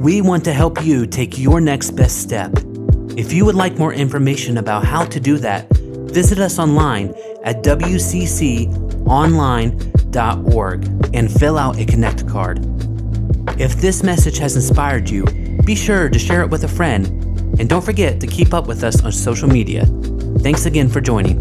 We want to help you take your next best step. If you would like more information about how to do that, visit us online at wcconline.org and fill out a Connect card. If this message has inspired you, be sure to share it with a friend and don't forget to keep up with us on social media. Thanks again for joining.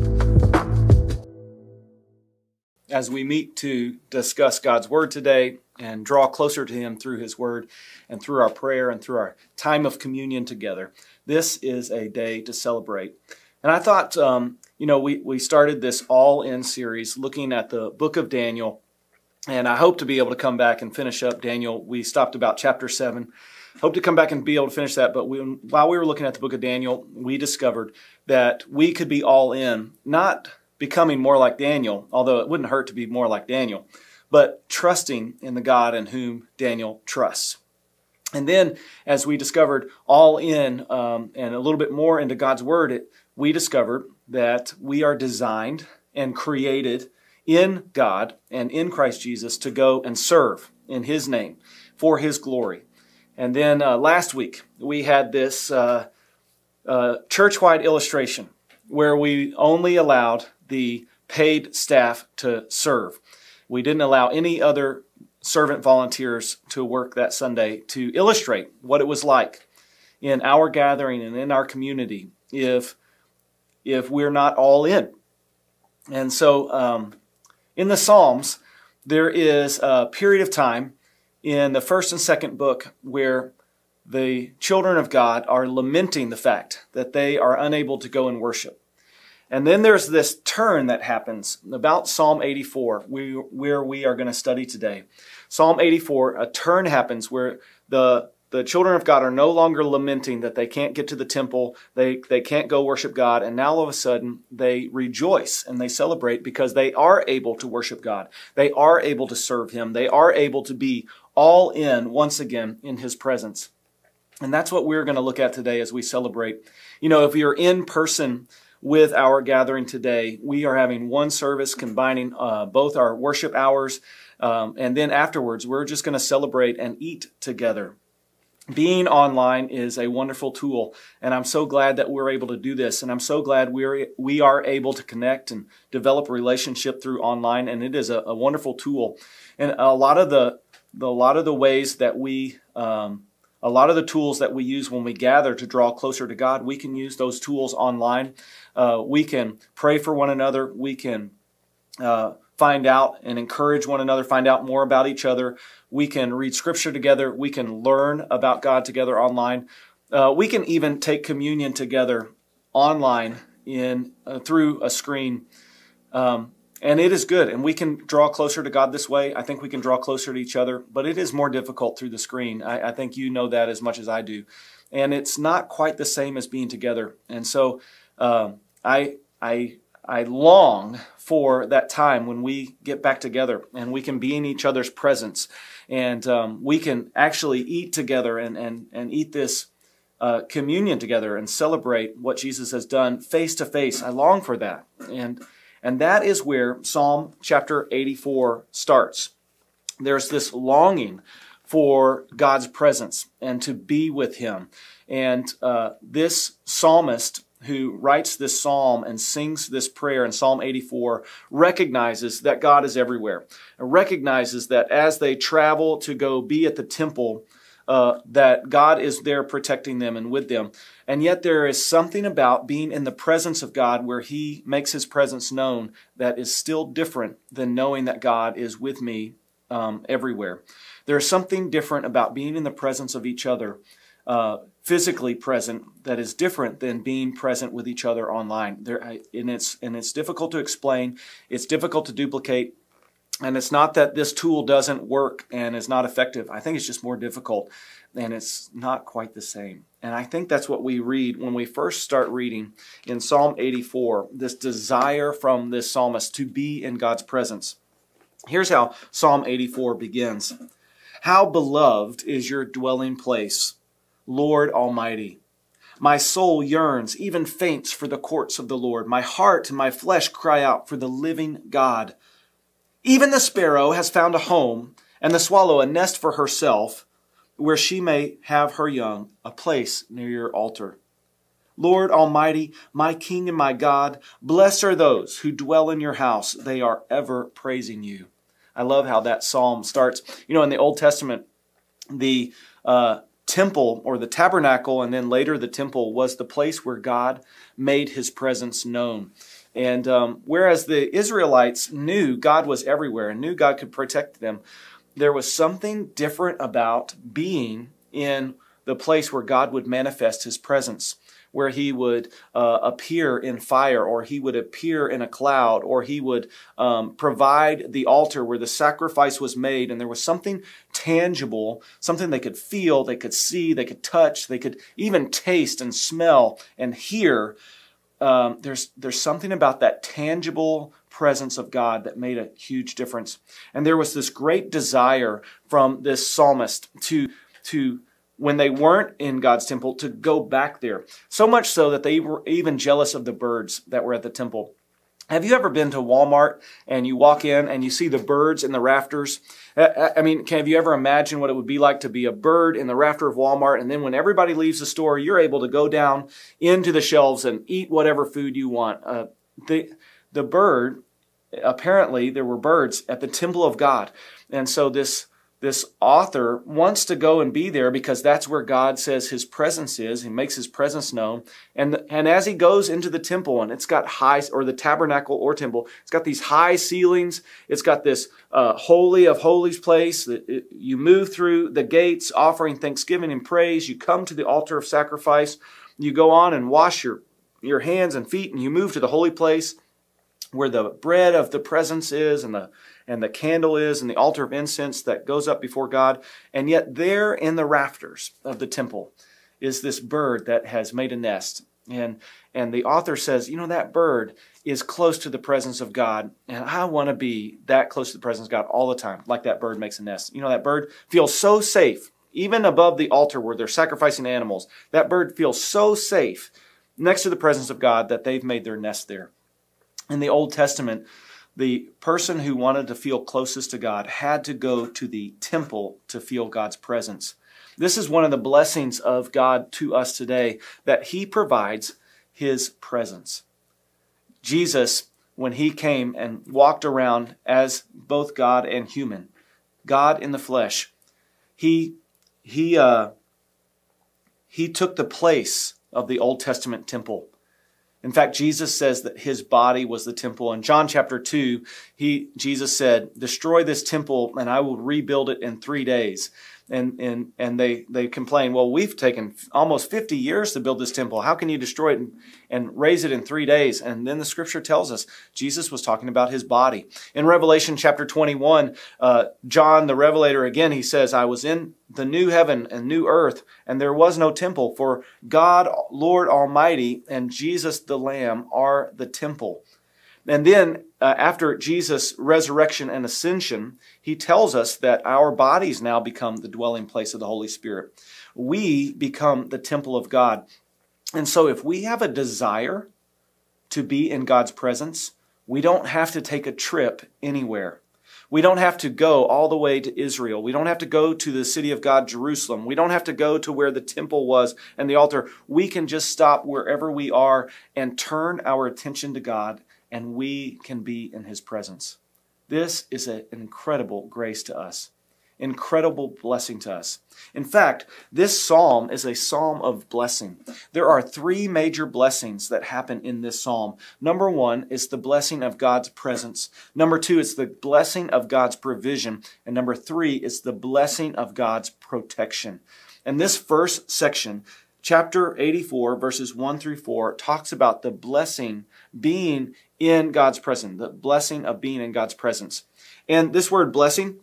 As we meet to discuss God's Word today and draw closer to Him through His Word and through our prayer and through our time of communion together, this is a day to celebrate. And I thought, um, you know, we, we started this all in series looking at the book of Daniel. And I hope to be able to come back and finish up Daniel. We stopped about chapter 7. Hope to come back and be able to finish that. But we, while we were looking at the book of Daniel, we discovered that we could be all in, not becoming more like Daniel, although it wouldn't hurt to be more like Daniel, but trusting in the God in whom Daniel trusts. And then, as we discovered all in um, and a little bit more into God's Word, it, we discovered that we are designed and created in God and in Christ Jesus to go and serve in His name for His glory. And then uh, last week, we had this uh, uh, church wide illustration where we only allowed the paid staff to serve. We didn't allow any other servant volunteers to work that Sunday to illustrate what it was like in our gathering and in our community if if we're not all in. And so um, in the Psalms, there is a period of time in the first and second book where the children of God are lamenting the fact that they are unable to go and worship. And then there's this turn that happens about Psalm 84, where we are going to study today. Psalm 84, a turn happens where the the children of God are no longer lamenting that they can't get to the temple, they, they can't go worship God, and now all of a sudden they rejoice and they celebrate because they are able to worship God. They are able to serve Him. They are able to be all in once again in His presence. And that's what we're going to look at today as we celebrate. You know, if you're in person with our gathering today, we are having one service combining uh, both our worship hours. Um, and then afterwards, we're just going to celebrate and eat together. Being online is a wonderful tool and i'm so glad that we're able to do this and i'm so glad we're we are able to connect and develop a relationship through online and it is a, a wonderful tool. And a lot of the, the a lot of the ways that we um, a lot of the tools that we use when we gather to draw closer to god we can use those tools online uh, we can pray for one another we can uh, find out and encourage one another, find out more about each other. We can read scripture together. We can learn about God together online. Uh, we can even take communion together online in uh, through a screen. Um, and it is good. And we can draw closer to God this way. I think we can draw closer to each other, but it is more difficult through the screen. I, I think you know that as much as I do. And it's not quite the same as being together. And so um, I, I I long for that time when we get back together and we can be in each other's presence and um, we can actually eat together and, and, and eat this uh, communion together and celebrate what Jesus has done face to face. I long for that. And, and that is where Psalm chapter 84 starts. There's this longing for God's presence and to be with Him. And uh, this psalmist who writes this psalm and sings this prayer in Psalm 84 recognizes that God is everywhere. And recognizes that as they travel to go be at the temple, uh, that God is there protecting them and with them. And yet there is something about being in the presence of God where He makes His presence known that is still different than knowing that God is with me um, everywhere. There is something different about being in the presence of each other. Uh, physically present that is different than being present with each other online. There, and it's and it's difficult to explain. It's difficult to duplicate. And it's not that this tool doesn't work and is not effective. I think it's just more difficult and it's not quite the same. And I think that's what we read when we first start reading in Psalm 84 this desire from this psalmist to be in God's presence. Here's how Psalm 84 begins How beloved is your dwelling place Lord Almighty. My soul yearns, even faints for the courts of the Lord. My heart and my flesh cry out for the living God. Even the sparrow has found a home, and the swallow a nest for herself, where she may have her young, a place near your altar. Lord Almighty, my King and my God, blessed are those who dwell in your house. They are ever praising you. I love how that psalm starts. You know, in the Old Testament, the uh, temple or the tabernacle, and then later the temple, was the place where God made his presence known. And um, whereas the Israelites knew God was everywhere and knew God could protect them, there was something different about being in the place where God would manifest his presence where he would uh, appear in fire, or he would appear in a cloud, or he would um, provide the altar where the sacrifice was made, and there was something tangible, something they could feel, they could see, they could touch, they could even taste and smell and hear. Um, there's there's something about that tangible presence of God that made a huge difference, and there was this great desire from this psalmist to to when they weren't in God's temple to go back there. So much so that they were even jealous of the birds that were at the temple. Have you ever been to Walmart and you walk in and you see the birds in the rafters? I mean, can, have you ever imagined what it would be like to be a bird in the rafter of Walmart and then when everybody leaves the store, you're able to go down into the shelves and eat whatever food you want? Uh, the, the bird, apparently there were birds at the temple of God. And so this this author wants to go and be there because that's where God says his presence is. He makes his presence known. And, and as he goes into the temple, and it's got high, or the tabernacle or temple, it's got these high ceilings. It's got this uh, holy of holies place. That you move through the gates offering thanksgiving and praise. You come to the altar of sacrifice. You go on and wash your, your hands and feet, and you move to the holy place where the bread of the presence is and the and the candle is and the altar of incense that goes up before God. And yet, there in the rafters of the temple is this bird that has made a nest. And, and the author says, you know, that bird is close to the presence of God. And I want to be that close to the presence of God all the time, like that bird makes a nest. You know, that bird feels so safe, even above the altar where they're sacrificing animals. That bird feels so safe next to the presence of God that they've made their nest there. In the Old Testament, the person who wanted to feel closest to God had to go to the temple to feel God's presence. This is one of the blessings of God to us today that He provides His presence. Jesus, when He came and walked around as both God and human, God in the flesh, He, he, uh, he took the place of the Old Testament temple. In fact, Jesus says that his body was the temple. In John chapter 2, he, Jesus said, Destroy this temple and I will rebuild it in three days and and and they they complain well we've taken almost 50 years to build this temple. How can you destroy it and, and raise it in three days? And then the scripture tells us jesus was talking about his body. In revelation chapter 21 uh, john the revelator again he says i was in the new heaven and new earth and there was no temple for god lord almighty and jesus the lamb are the temple. And then, uh, after Jesus' resurrection and ascension, he tells us that our bodies now become the dwelling place of the Holy Spirit. We become the temple of God. And so, if we have a desire to be in God's presence, we don't have to take a trip anywhere. We don't have to go all the way to Israel. We don't have to go to the city of God, Jerusalem. We don't have to go to where the temple was and the altar. We can just stop wherever we are and turn our attention to God and we can be in his presence. This is an incredible grace to us, incredible blessing to us. In fact, this psalm is a psalm of blessing. There are three major blessings that happen in this psalm. Number one is the blessing of God's presence. Number two is the blessing of God's provision. And number three is the blessing of God's protection. And this first section, chapter 84, verses 1 through 4, talks about the blessing being in God's presence, the blessing of being in God's presence. And this word blessing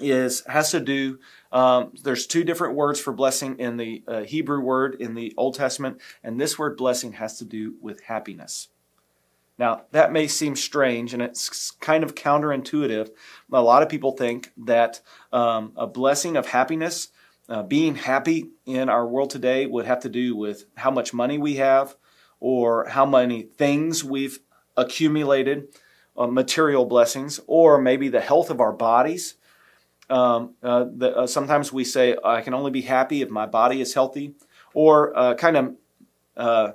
is has to do. Um, there's two different words for blessing in the uh, Hebrew word in the Old Testament, and this word blessing has to do with happiness. Now, that may seem strange and it's kind of counterintuitive. A lot of people think that um, a blessing of happiness, uh, being happy in our world today, would have to do with how much money we have or how many things we've accumulated uh, material blessings, or maybe the health of our bodies. Um, uh, the, uh, sometimes we say, I can only be happy if my body is healthy, or uh, kind of uh,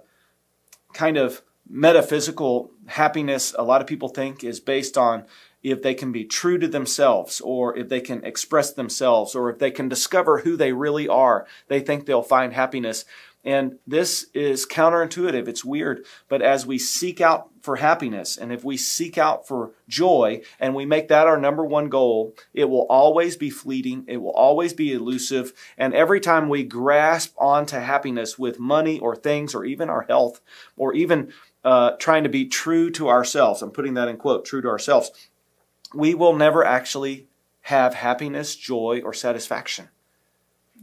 kind of metaphysical happiness. A lot of people think is based on if they can be true to themselves, or if they can express themselves, or if they can discover who they really are. They think they'll find happiness. And this is counterintuitive. It's weird. But as we seek out for happiness and if we seek out for joy and we make that our number one goal, it will always be fleeting. It will always be elusive. And every time we grasp onto happiness with money or things or even our health or even uh, trying to be true to ourselves, I'm putting that in quote, true to ourselves, we will never actually have happiness, joy, or satisfaction.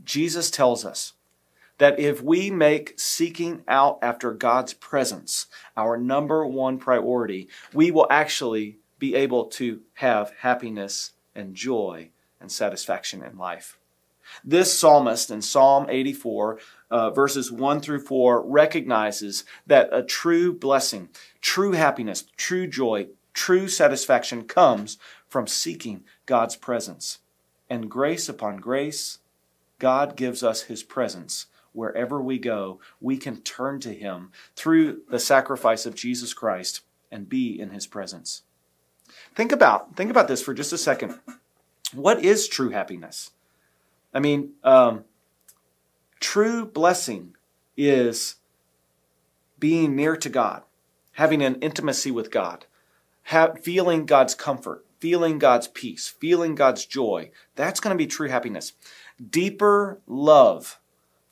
Jesus tells us that if we make seeking out after God's presence our number one priority, we will actually be able to have happiness and joy and satisfaction in life. This psalmist in Psalm 84, uh, verses 1 through 4, recognizes that a true blessing, true happiness, true joy, true satisfaction comes from seeking God's presence. And grace upon grace, God gives us his presence wherever we go, we can turn to Him through the sacrifice of Jesus Christ and be in His presence. Think about, think about this for just a second. What is true happiness? I mean, um, true blessing is being near to God, having an intimacy with God, feeling God's comfort, feeling God's peace, feeling God's joy. That's going to be true happiness. Deeper love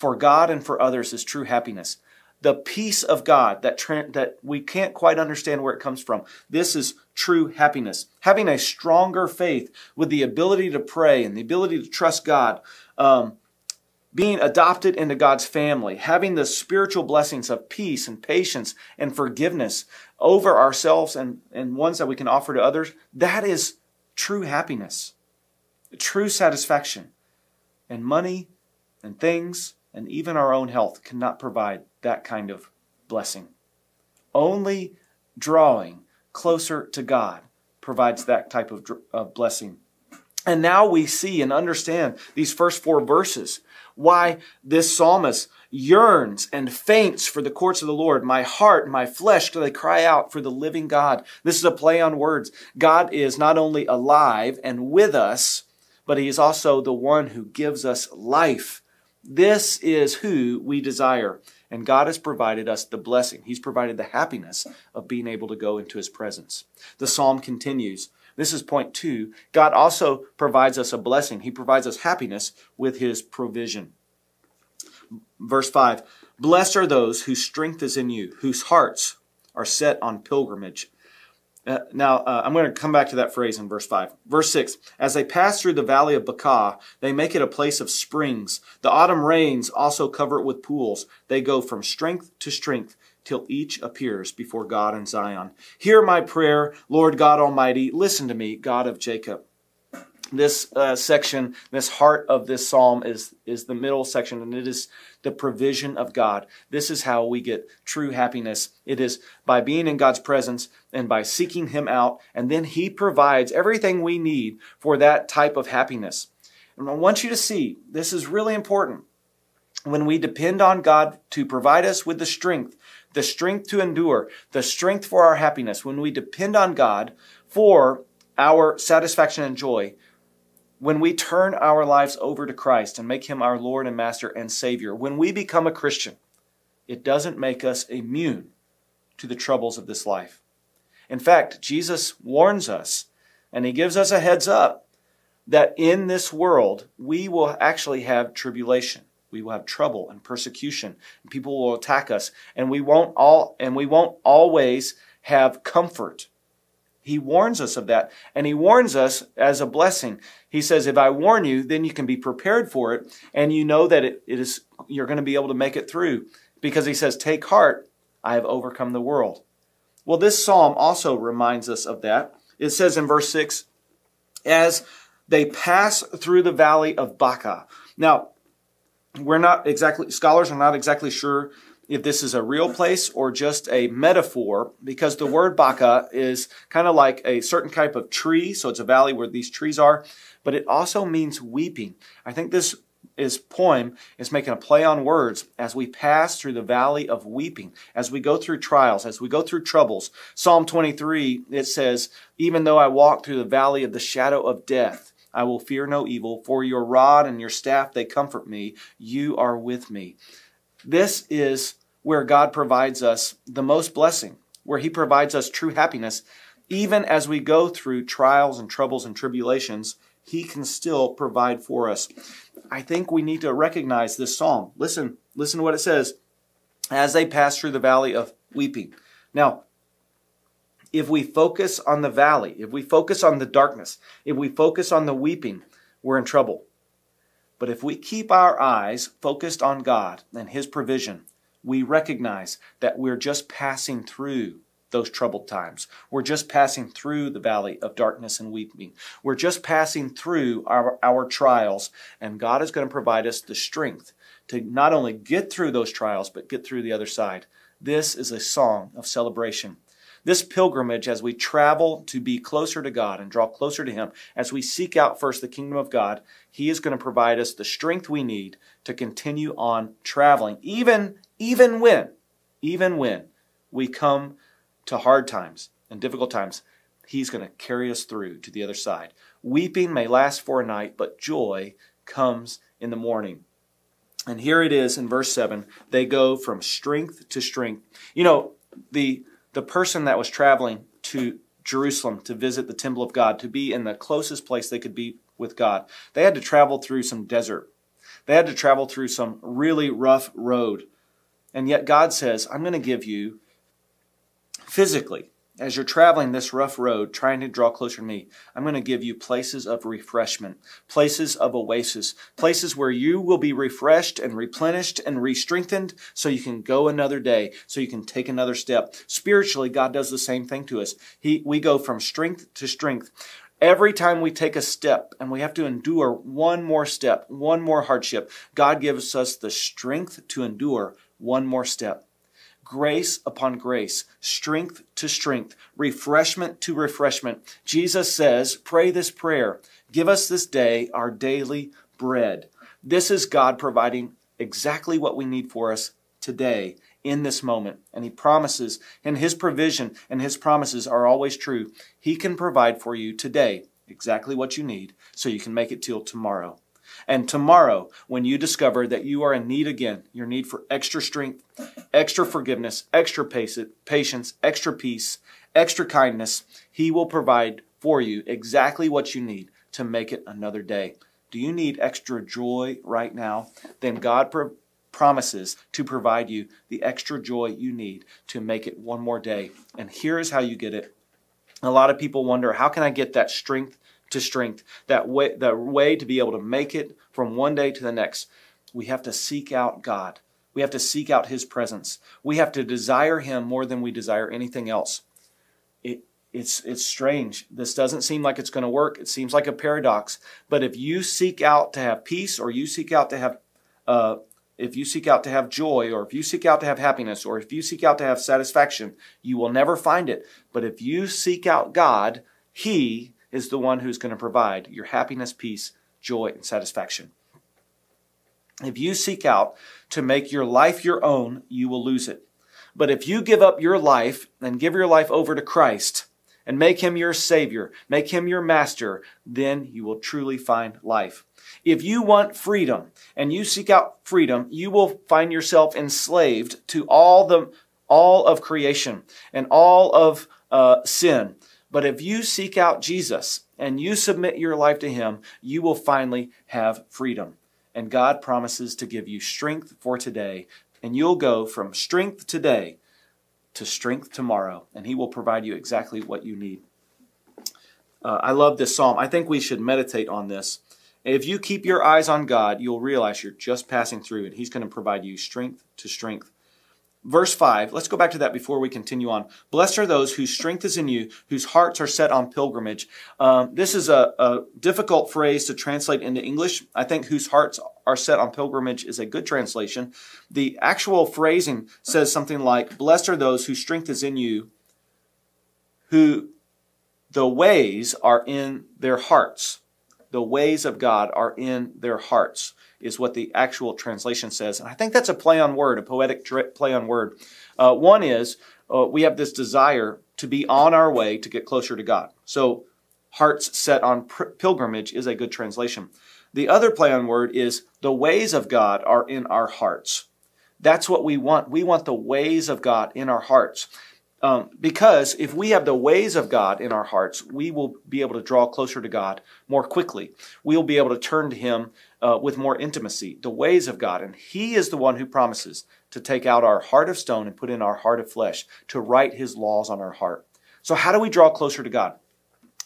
for God and for others is true happiness. The peace of God that, tra- that we can't quite understand where it comes from. This is true happiness. Having a stronger faith with the ability to pray and the ability to trust God. Um, being adopted into God's family, having the spiritual blessings of peace and patience and forgiveness over ourselves and, and ones that we can offer to others, that is true happiness, true satisfaction. And money and things and even our own health cannot provide that kind of blessing. Only drawing closer to God provides that type of, of blessing. And now we see and understand these first four verses why this psalmist yearns and faints for the courts of the Lord. My heart, my flesh, do they cry out for the living God. This is a play on words. God is not only alive and with us, but he is also the one who gives us life this is who we desire. And God has provided us the blessing. He's provided the happiness of being able to go into His presence. The psalm continues. This is point two. God also provides us a blessing. He provides us happiness with His provision. Verse 5 Blessed are those whose strength is in you, whose hearts are set on pilgrimage. Uh, now, uh, I'm going to come back to that phrase in verse 5. Verse 6 As they pass through the valley of Baca, they make it a place of springs. The autumn rains also cover it with pools. They go from strength to strength till each appears before God in Zion. Hear my prayer, Lord God Almighty. Listen to me, God of Jacob this uh, section, this heart of this psalm is, is the middle section, and it is the provision of God. This is how we get true happiness. It is by being in God's presence and by seeking Him out, and then He provides everything we need for that type of happiness. And I want you to see this is really important. When we depend on God to provide us with the strength, the strength to endure, the strength for our happiness, when we depend on God for our satisfaction and joy, when we turn our lives over to Christ and make Him our Lord and Master and Savior, when we become a Christian, it doesn't make us immune to the troubles of this life. In fact, Jesus warns us and He gives us a heads up that in this world we will actually have tribulation. We will have trouble and persecution, and people will attack us, and we won't all and we won't always have comfort he warns us of that. And he warns us as a blessing. He says, if I warn you, then you can be prepared for it. And you know that it, it is, you're going to be able to make it through. Because he says, take heart, I have overcome the world. Well, this psalm also reminds us of that. It says in verse 6, as they pass through the valley of Baca. Now, we're not exactly, scholars are not exactly sure if this is a real place or just a metaphor, because the word Baca is kind of like a certain type of tree, so it's a valley where these trees are, but it also means weeping. I think this is poem is making a play on words as we pass through the valley of weeping, as we go through trials, as we go through troubles. Psalm 23, it says, Even though I walk through the valley of the shadow of death, I will fear no evil, for your rod and your staff, they comfort me. You are with me. This is where God provides us the most blessing, where He provides us true happiness. Even as we go through trials and troubles and tribulations, He can still provide for us. I think we need to recognize this psalm. Listen, listen to what it says. As they pass through the valley of weeping. Now, if we focus on the valley, if we focus on the darkness, if we focus on the weeping, we're in trouble. But if we keep our eyes focused on God and His provision, we recognize that we're just passing through those troubled times. We're just passing through the valley of darkness and weeping. We're just passing through our, our trials, and God is going to provide us the strength to not only get through those trials, but get through the other side. This is a song of celebration. This pilgrimage, as we travel to be closer to God and draw closer to Him, as we seek out first the kingdom of God, He is going to provide us the strength we need to continue on traveling, even, even when, even when we come to hard times and difficult times. He's going to carry us through to the other side. Weeping may last for a night, but joy comes in the morning. And here it is in verse 7 they go from strength to strength. You know, the the person that was traveling to Jerusalem to visit the temple of God, to be in the closest place they could be with God, they had to travel through some desert. They had to travel through some really rough road. And yet God says, I'm going to give you physically as you're traveling this rough road, trying to draw closer to me, I'm going to give you places of refreshment, places of oasis, places where you will be refreshed and replenished and re-strengthened so you can go another day, so you can take another step. Spiritually, God does the same thing to us. He, we go from strength to strength. Every time we take a step and we have to endure one more step, one more hardship, God gives us the strength to endure one more step grace upon grace, strength to strength, refreshment to refreshment. Jesus says, Pray this prayer. Give us this day our daily bread. This is God providing exactly what we need for us today in this moment. And He promises, and His provision and His promises are always true. He can provide for you today exactly what you need so you can make it till tomorrow. And tomorrow, when you discover that you are in need again, your need for extra strength, extra forgiveness, extra patience, extra peace, extra kindness, He will provide for you exactly what you need to make it another day. Do you need extra joy right now? Then God pro- promises to provide you the extra joy you need to make it one more day. And here is how you get it. A lot of people wonder, how can I get that strength to strength, that way, that way to be able to make it from one day to the next. We have to seek out God. We have to seek out His presence. We have to desire Him more than we desire anything else. It, it's, it's strange. This doesn't seem like it's going to work. It seems like a paradox. But if you seek out to have peace, or you seek out to have, uh, if you seek out to have joy, or if you seek out to have happiness, or if you seek out to have satisfaction, you will never find it. But if you seek out God, He is the one who's going to provide your happiness, peace, joy, and satisfaction. If you seek out to make your life your own, you will lose it. But if you give up your life and give your life over to Christ and make him your Savior, make him your master, then you will truly find life. If you want freedom and you seek out freedom, you will find yourself enslaved to all the all of creation and all of uh, sin. But if you seek out Jesus and you submit your life to Him, you will finally have freedom. And God promises to give you strength for today. And you'll go from strength today to strength tomorrow. And He will provide you exactly what you need. Uh, I love this psalm. I think we should meditate on this. If you keep your eyes on God, you'll realize you're just passing through, and He's going to provide you strength to strength. Verse 5, let's go back to that before we continue on. Blessed are those whose strength is in you, whose hearts are set on pilgrimage. Um, this is a, a, difficult phrase to translate into English. I think whose hearts are set on pilgrimage is a good translation. The actual phrasing says something like, Blessed are those whose strength is in you, who the ways are in their hearts. The ways of God are in their hearts is what the actual translation says. And I think that's a play on word, a poetic play on word. Uh, one is uh, we have this desire to be on our way to get closer to God. So, hearts set on pilgrimage is a good translation. The other play on word is the ways of God are in our hearts. That's what we want. We want the ways of God in our hearts. Um, because if we have the ways of God in our hearts, we will be able to draw closer to God more quickly. We'll be able to turn to Him uh, with more intimacy, the ways of God. And He is the one who promises to take out our heart of stone and put in our heart of flesh, to write His laws on our heart. So, how do we draw closer to God?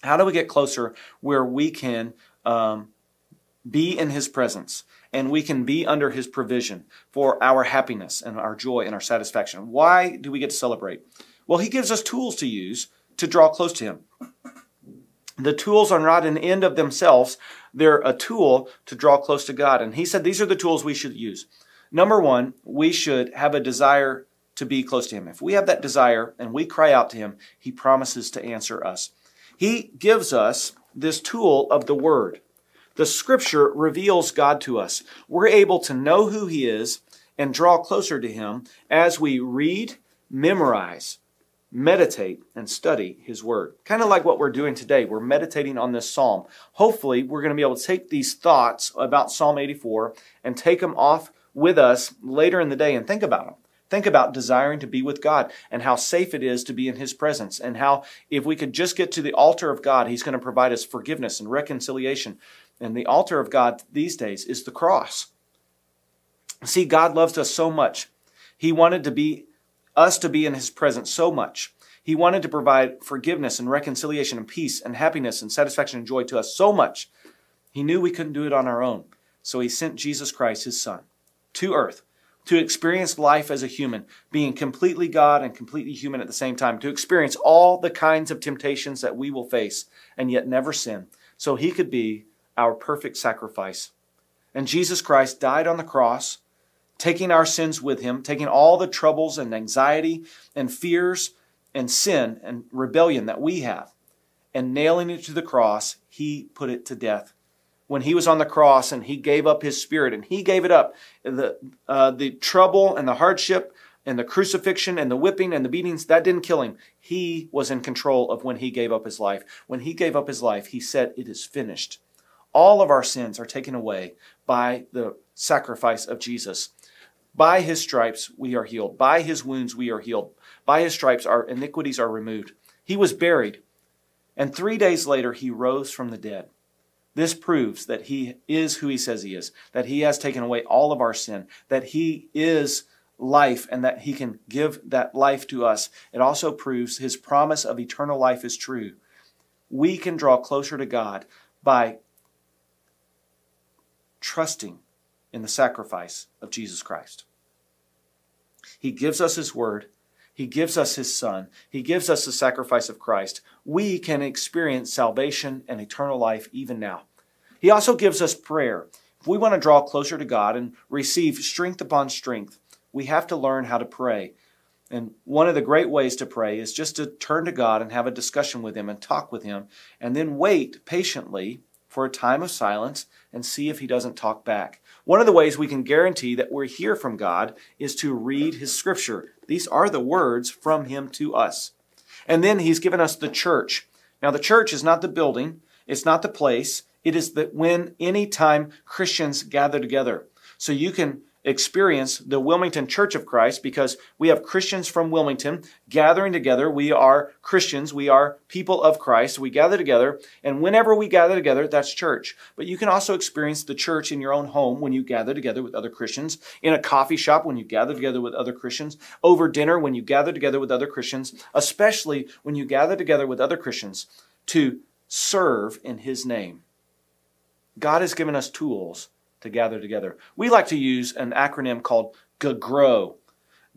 How do we get closer where we can um, be in His presence and we can be under His provision for our happiness and our joy and our satisfaction? Why do we get to celebrate? Well, He gives us tools to use to draw close to Him. The tools are not an end of themselves, they're a tool to draw close to God. And He said these are the tools we should use. Number one, we should have a desire to be close to Him. If we have that desire and we cry out to Him, He promises to answer us. He gives us this tool of the Word. The Scripture reveals God to us. We're able to know who He is and draw closer to Him as we read, memorize, meditate and study His Word. Kind of like what we're doing today. We're meditating on this psalm. Hopefully, we're going to be able to take these thoughts about Psalm 84 and take them off with us later in the day and think about them. Think about desiring to be with God and how safe it is to be in His presence, and how if we could just get to the altar of God, He's going to provide us forgiveness and reconciliation. And the altar of God these days is the cross. See, God loves us so much. He wanted to be us to be in his presence so much. He wanted to provide forgiveness and reconciliation and peace and happiness and satisfaction and joy to us so much. He knew we couldn't do it on our own. So he sent Jesus Christ, his son, to earth to experience life as a human, being completely God and completely human at the same time, to experience all the kinds of temptations that we will face and yet never sin, so he could be our perfect sacrifice. And Jesus Christ died on the cross taking our sins with him, taking all the troubles and anxiety and fears and sin and rebellion that we have, and nailing it to the cross, he put it to death. When he was on the cross and he gave up his spirit and he gave it up, the, uh, the trouble and the hardship and the crucifixion and the whipping and the beatings, that didn't kill him. He was in control of when he gave up his life. When he gave up his life, he said, It is finished. All of our sins are taken away by the sacrifice of Jesus. By his stripes we are healed. By his wounds we are healed. By his stripes our iniquities are removed. He was buried, and three days later he rose from the dead. This proves that he is who he says he is, that he has taken away all of our sin, that he is life, and that he can give that life to us. It also proves his promise of eternal life is true. We can draw closer to God by trusting in the sacrifice of Jesus Christ. He gives us His Word. He gives us His Son. He gives us the sacrifice of Christ. We can experience salvation and eternal life even now. He also gives us prayer. If we want to draw closer to God and receive strength upon strength, we have to learn how to pray. And one of the great ways to pray is just to turn to God and have a discussion with Him and talk with Him, and then wait patiently for a time of silence and see if He doesn't talk back. One of the ways we can guarantee that we hear from God is to read His Scripture. These are the words from Him to us. And then He's given us the church. Now, the church is not the building, it's not the place. It is that when any time Christians gather together. So you can experience the Wilmington Church of Christ because we have Christians from Wilmington gathering together. We are Christians. We are people of Christ. We gather together. And whenever we gather together, that's church. But you can also experience the church in your own home when you gather together with other Christians, in a coffee shop when you gather together with other Christians, over dinner when you gather together with other Christians, especially when you gather together with other Christians to serve in His name. God has given us tools to gather together. We like to use an acronym called GAGROW.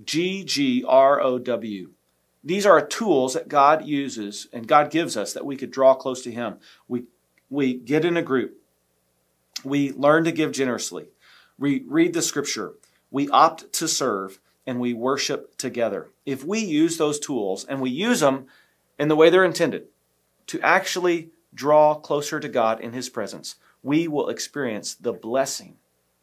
G G R O W. These are tools that God uses and God gives us that we could draw close to Him. We, we get in a group. We learn to give generously. We read the scripture. We opt to serve and we worship together. If we use those tools and we use them in the way they're intended to actually draw closer to God in His presence, we will experience the blessing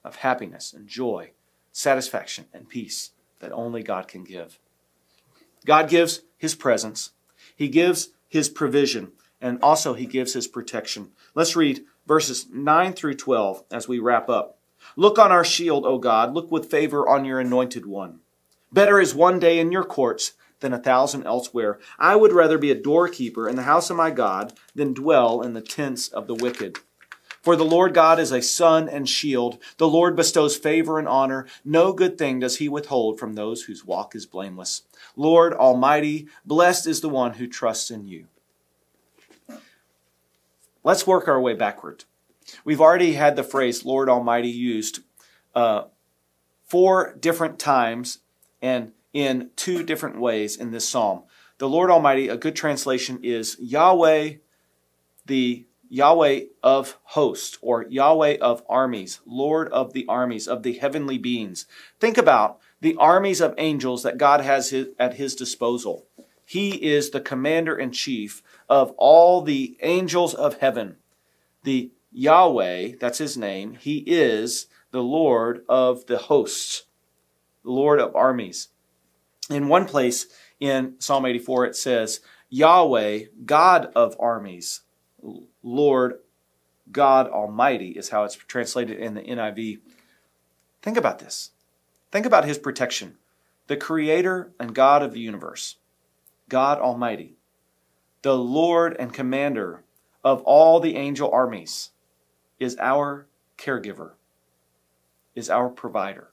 of happiness and joy, satisfaction and peace that only God can give. God gives his presence, he gives his provision, and also he gives his protection. Let's read verses 9 through 12 as we wrap up. Look on our shield, O God, look with favor on your anointed one. Better is one day in your courts than a thousand elsewhere. I would rather be a doorkeeper in the house of my God than dwell in the tents of the wicked. For the Lord God is a sun and shield. The Lord bestows favor and honor. No good thing does he withhold from those whose walk is blameless. Lord Almighty, blessed is the one who trusts in you. Let's work our way backward. We've already had the phrase Lord Almighty used uh, four different times and in two different ways in this psalm. The Lord Almighty, a good translation is Yahweh, the Yahweh of hosts or Yahweh of armies, Lord of the armies, of the heavenly beings. Think about the armies of angels that God has at his disposal. He is the commander in chief of all the angels of heaven. The Yahweh, that's his name, he is the Lord of the hosts, Lord of armies. In one place in Psalm 84, it says, Yahweh, God of armies, Lord God Almighty is how it's translated in the NIV. Think about this. Think about his protection. The creator and God of the universe, God Almighty, the Lord and commander of all the angel armies, is our caregiver, is our provider.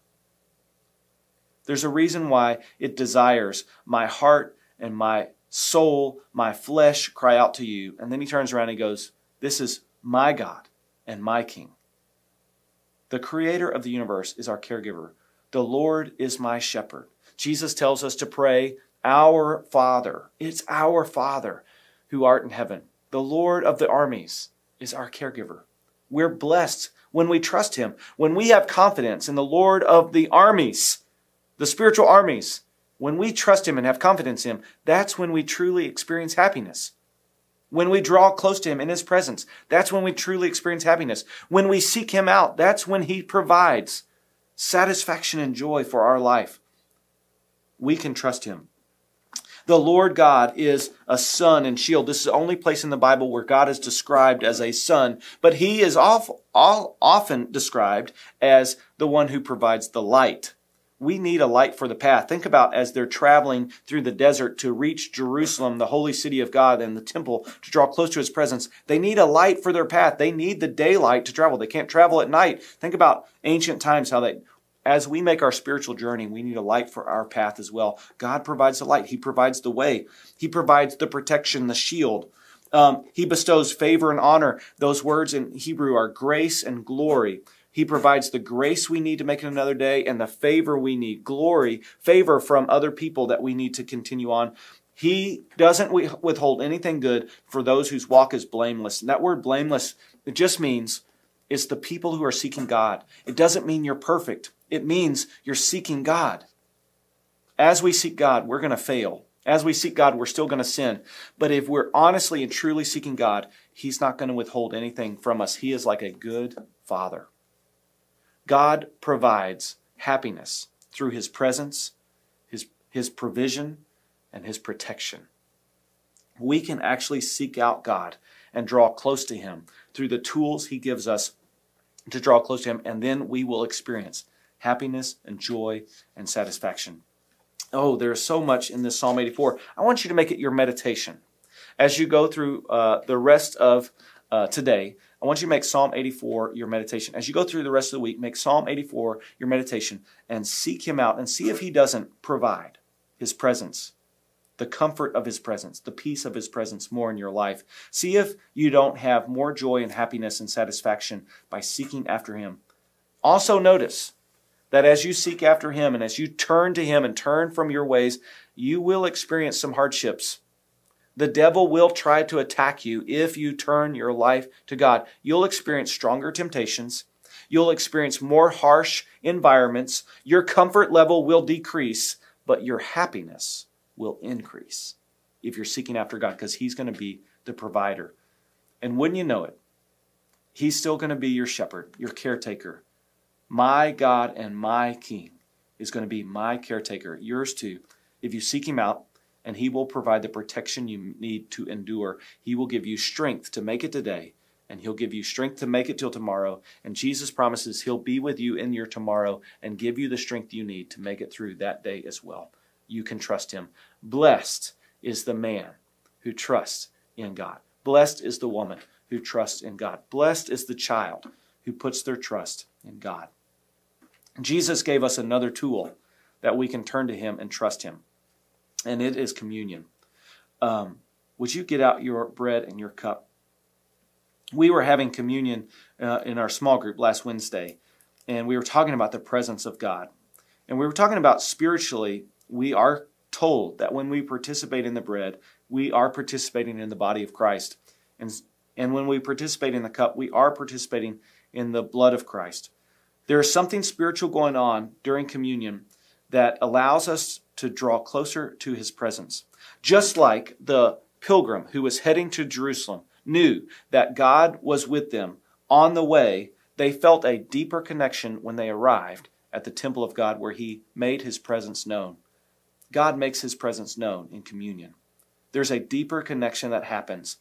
There's a reason why it desires my heart and my soul, my flesh cry out to you. And then he turns around and goes, this is my God and my King. The creator of the universe is our caregiver. The Lord is my shepherd. Jesus tells us to pray, Our Father. It's our Father who art in heaven. The Lord of the armies is our caregiver. We're blessed when we trust Him, when we have confidence in the Lord of the armies, the spiritual armies. When we trust Him and have confidence in Him, that's when we truly experience happiness. When we draw close to Him in His presence, that's when we truly experience happiness. When we seek Him out, that's when He provides satisfaction and joy for our life. We can trust Him. The Lord God is a sun and shield. This is the only place in the Bible where God is described as a sun, but He is often described as the one who provides the light we need a light for the path. Think about as they're traveling through the desert to reach Jerusalem, the holy city of God, and the temple to draw close to his presence. They need a light for their path. They need the daylight to travel. They can't travel at night. Think about ancient times, how they, as we make our spiritual journey, we need a light for our path as well. God provides the light, He provides the way, He provides the protection, the shield. Um, he bestows favor and honor. Those words in Hebrew are grace and glory. He provides the grace we need to make it another day and the favor we need, glory, favor from other people that we need to continue on. He doesn't withhold anything good for those whose walk is blameless. And that word blameless, it just means it's the people who are seeking God. It doesn't mean you're perfect. It means you're seeking God. As we seek God, we're going to fail. As we seek God, we're still going to sin. But if we're honestly and truly seeking God, He's not going to withhold anything from us. He is like a good father. God provides happiness through his presence, his, his provision, and his protection. We can actually seek out God and draw close to him through the tools he gives us to draw close to him, and then we will experience happiness and joy and satisfaction. Oh, there's so much in this Psalm 84. I want you to make it your meditation. As you go through uh, the rest of uh, today, I want you to make Psalm 84 your meditation. As you go through the rest of the week, make Psalm 84 your meditation and seek Him out and see if He doesn't provide His presence, the comfort of His presence, the peace of His presence more in your life. See if you don't have more joy and happiness and satisfaction by seeking after Him. Also, notice that as you seek after Him and as you turn to Him and turn from your ways, you will experience some hardships. The devil will try to attack you if you turn your life to God. You'll experience stronger temptations. You'll experience more harsh environments. Your comfort level will decrease, but your happiness will increase if you're seeking after God because He's going to be the provider. And wouldn't you know it, He's still going to be your shepherd, your caretaker. My God and my King is going to be my caretaker, yours too. If you seek Him out, and He will provide the protection you need to endure. He will give you strength to make it today and He'll give you strength to make it till tomorrow. And Jesus promises He'll be with you in your tomorrow and give you the strength you need to make it through that day as well. You can trust Him. Blessed is the man who trusts in God. Blessed is the woman who trusts in God. Blessed is the child who puts their trust in God. Jesus gave us another tool that we can turn to Him and trust Him, and it is communion. Um, would you get out your bread and your cup? we were having communion uh, in our small group last Wednesday, and we were talking about the presence of God. And we were talking about spiritually, we are told that when we participate in the bread, we are participating in the body of Christ. And, and when we participate in the cup, we are participating in the blood of Christ. There is something spiritual going on during communion that allows us to draw closer to his presence. Just like the pilgrim who was heading to Jerusalem knew that God was with them on the way, they felt a deeper connection when they arrived at the temple of God where He made His presence known. God makes His presence known in communion. There's a deeper connection that happens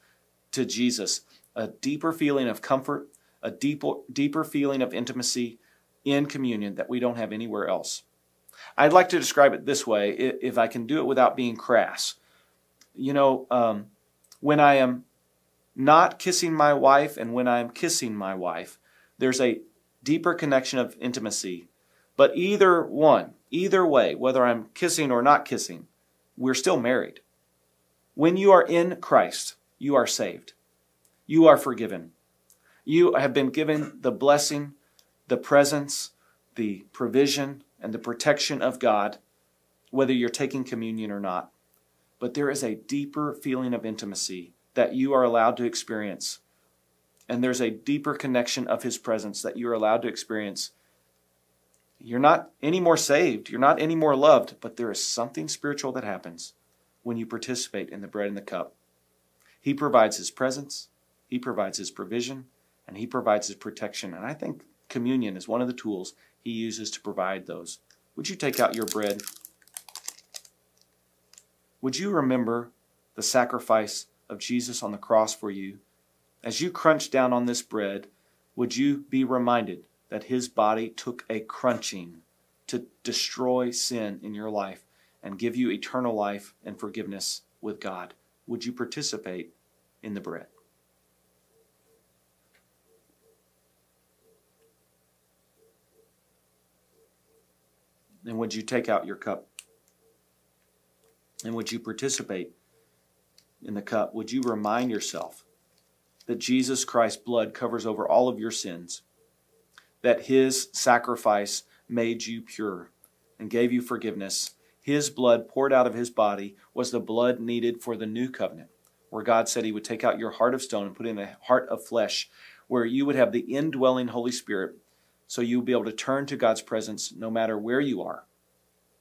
to Jesus, a deeper feeling of comfort, a deeper, deeper feeling of intimacy in communion that we don't have anywhere else. I'd like to describe it this way, if I can do it without being crass. You know, um, when I am not kissing my wife and when I'm kissing my wife. There's a deeper connection of intimacy. But either one, either way, whether I'm kissing or not kissing, we're still married. When you are in Christ, you are saved. You are forgiven. You have been given the blessing, the presence, the provision, and the protection of God, whether you're taking communion or not. But there is a deeper feeling of intimacy that you are allowed to experience. And there's a deeper connection of His presence that you are allowed to experience. You're not any more saved, you're not any more loved, but there is something spiritual that happens when you participate in the bread and the cup. He provides His presence, He provides His provision, and He provides His protection. And I think communion is one of the tools He uses to provide those. Would you take out your bread? Would you remember the sacrifice of Jesus on the cross for you, as you crunch down on this bread, would you be reminded that his body took a crunching to destroy sin in your life and give you eternal life and forgiveness with God? Would you participate in the bread? And would you take out your cup? And would you participate in the cup, would you remind yourself that Jesus Christ's blood covers over all of your sins, that his sacrifice made you pure and gave you forgiveness. His blood poured out of his body was the blood needed for the new covenant, where God said he would take out your heart of stone and put in a heart of flesh, where you would have the indwelling Holy Spirit, so you'll be able to turn to God's presence no matter where you are.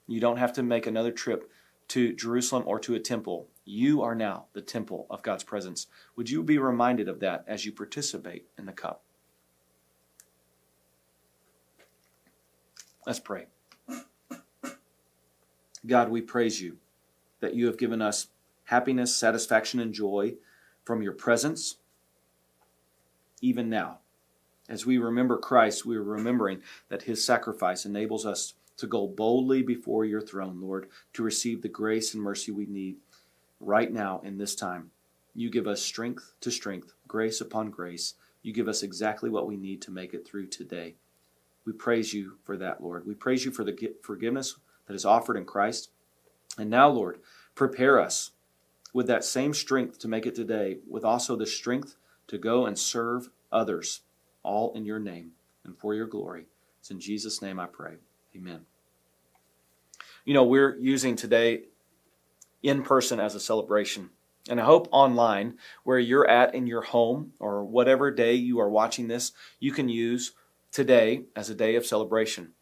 You don't have to make another trip to Jerusalem or to a temple. You are now the temple of God's presence. Would you be reminded of that as you participate in the cup? Let's pray. God, we praise you that you have given us happiness, satisfaction, and joy from your presence, even now. As we remember Christ, we are remembering that his sacrifice enables us to go boldly before your throne, Lord, to receive the grace and mercy we need right now in this time. You give us strength to strength, grace upon grace. You give us exactly what we need to make it through today. We praise you for that, Lord. We praise you for the forgiveness that is offered in Christ. And now, Lord, prepare us with that same strength to make it today, with also the strength to go and serve others, all in your name and for your glory. It's in Jesus' name I pray. Amen. You know, we're using today in person as a celebration. And I hope online, where you're at in your home or whatever day you are watching this, you can use today as a day of celebration.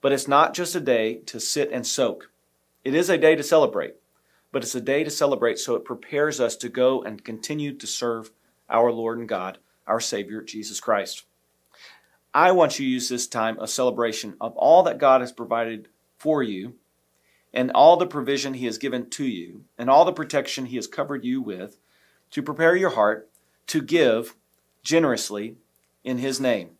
But it's not just a day to sit and soak. It is a day to celebrate, but it's a day to celebrate so it prepares us to go and continue to serve our Lord and God, our Savior, Jesus Christ. I want you to use this time of celebration of all that God has provided for you and all the provision He has given to you and all the protection He has covered you with to prepare your heart to give generously in His name.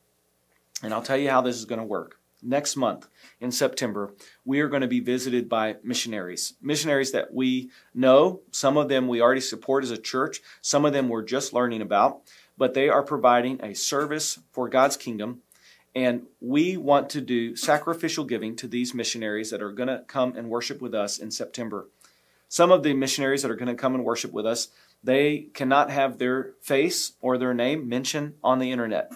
And I'll tell you how this is going to work. Next month in September, we are going to be visited by missionaries. Missionaries that we know, some of them we already support as a church, some of them we're just learning about, but they are providing a service for God's kingdom and we want to do sacrificial giving to these missionaries that are going to come and worship with us in September. Some of the missionaries that are going to come and worship with us, they cannot have their face or their name mentioned on the internet.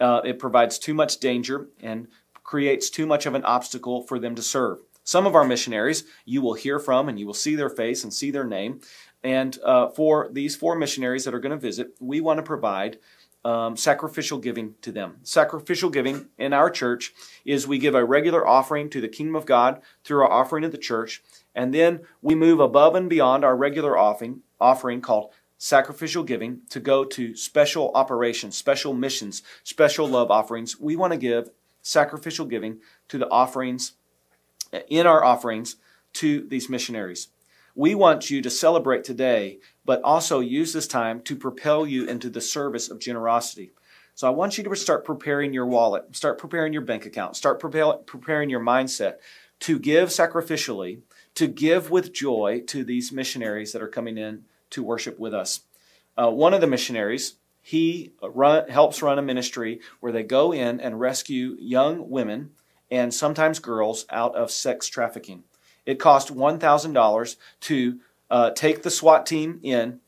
Uh, it provides too much danger and creates too much of an obstacle for them to serve. Some of our missionaries you will hear from and you will see their face and see their name. And uh, for these four missionaries that are going to visit, we want to provide um, sacrificial giving to them. Sacrificial giving in our church is we give a regular offering to the kingdom of God through our offering of the church, and then we move above and beyond our regular offering, offering called sacrificial giving to go to special operations, special missions, special love offerings. We want to give sacrificial giving to the offerings in our offerings to these missionaries. We want you to celebrate today, but also use this time to propel you into the service of generosity. So I want you to start preparing your wallet, start preparing your bank account, start preparing your mindset to give sacrificially, to give with joy to these missionaries that are coming in to worship with us. Uh, one of the missionaries, he run, helps run a ministry where they go in and rescue young women and sometimes girls out of sex trafficking. It cost $1,000 to uh, take the SWAT team in,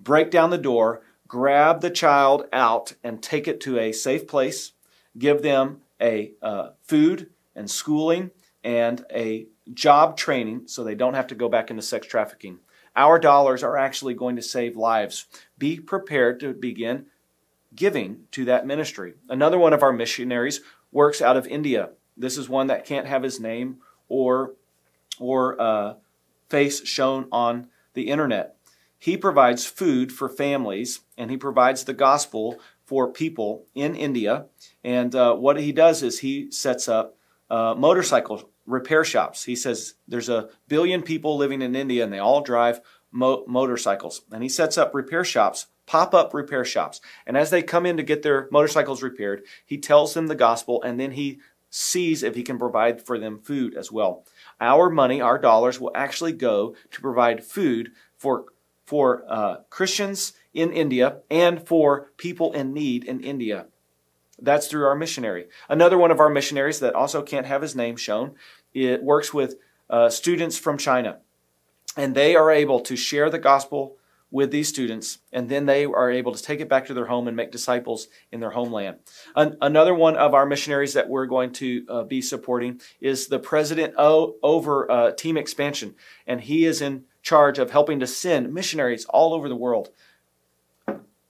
break down the door, grab the child out, and take it to a safe place, give them a uh, food and schooling and a job training so they don't have to go back into sex trafficking. Our dollars are actually going to save lives. Be prepared to begin giving to that ministry. Another one of our missionaries works out of India. This is one that can't have his name or or face shown on the internet. He provides food for families and he provides the gospel for people in India. And uh, what he does is he sets up uh, motorcycle repair shops. He says there's a billion people living in India and they all drive mo- motorcycles. And he sets up repair shops, pop up repair shops. And as they come in to get their motorcycles repaired, he tells them the gospel and then he sees if he can provide for them food as well. Our money, our dollars, will actually go to provide food for, for uh, Christians in India and for people in need in India. That's through our missionary. Another one of our missionaries that also can't have his name shown, it works with uh, students from China. And they are able to share the gospel with these students, and then they are able to take it back to their home and make disciples in their homeland. An- another one of our missionaries that we're going to uh, be supporting is the president o- over uh, Team Expansion, and he is in charge of helping to send missionaries all over the world.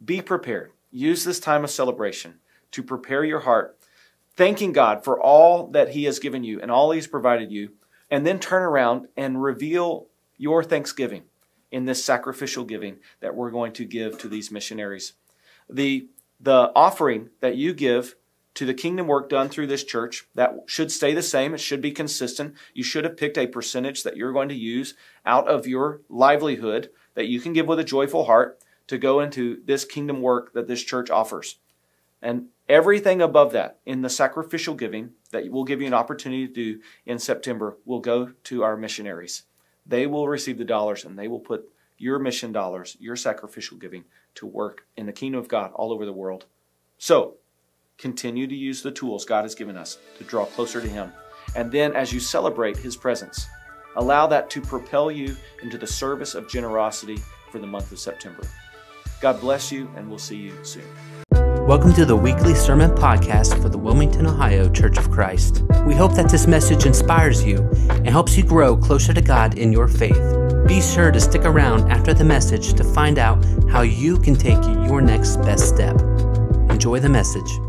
Be prepared. Use this time of celebration to prepare your heart, thanking God for all that He has given you and all He's provided you, and then turn around and reveal your thanksgiving in this sacrificial giving that we're going to give to these missionaries. The, the offering that you give to the kingdom work done through this church, that should stay the same. It should be consistent. You should have picked a percentage that you're going to use out of your livelihood that you can give with a joyful heart to go into this kingdom work that this church offers. And everything above that in the sacrificial giving that we'll give you an opportunity to do in September will go to our missionaries. They will receive the dollars and they will put your mission dollars, your sacrificial giving to work in the kingdom of God all over the world. So, continue to use the tools God has given us to draw closer to Him. And then, as you celebrate His presence, allow that to propel you into the service of generosity for the month of September. God bless you, and we'll see you soon. Welcome to the weekly sermon podcast for the Wilmington, Ohio Church of Christ. We hope that this message inspires you and helps you grow closer to God in your faith. Be sure to stick around after the message to find out how you can take your next best step. Enjoy the message.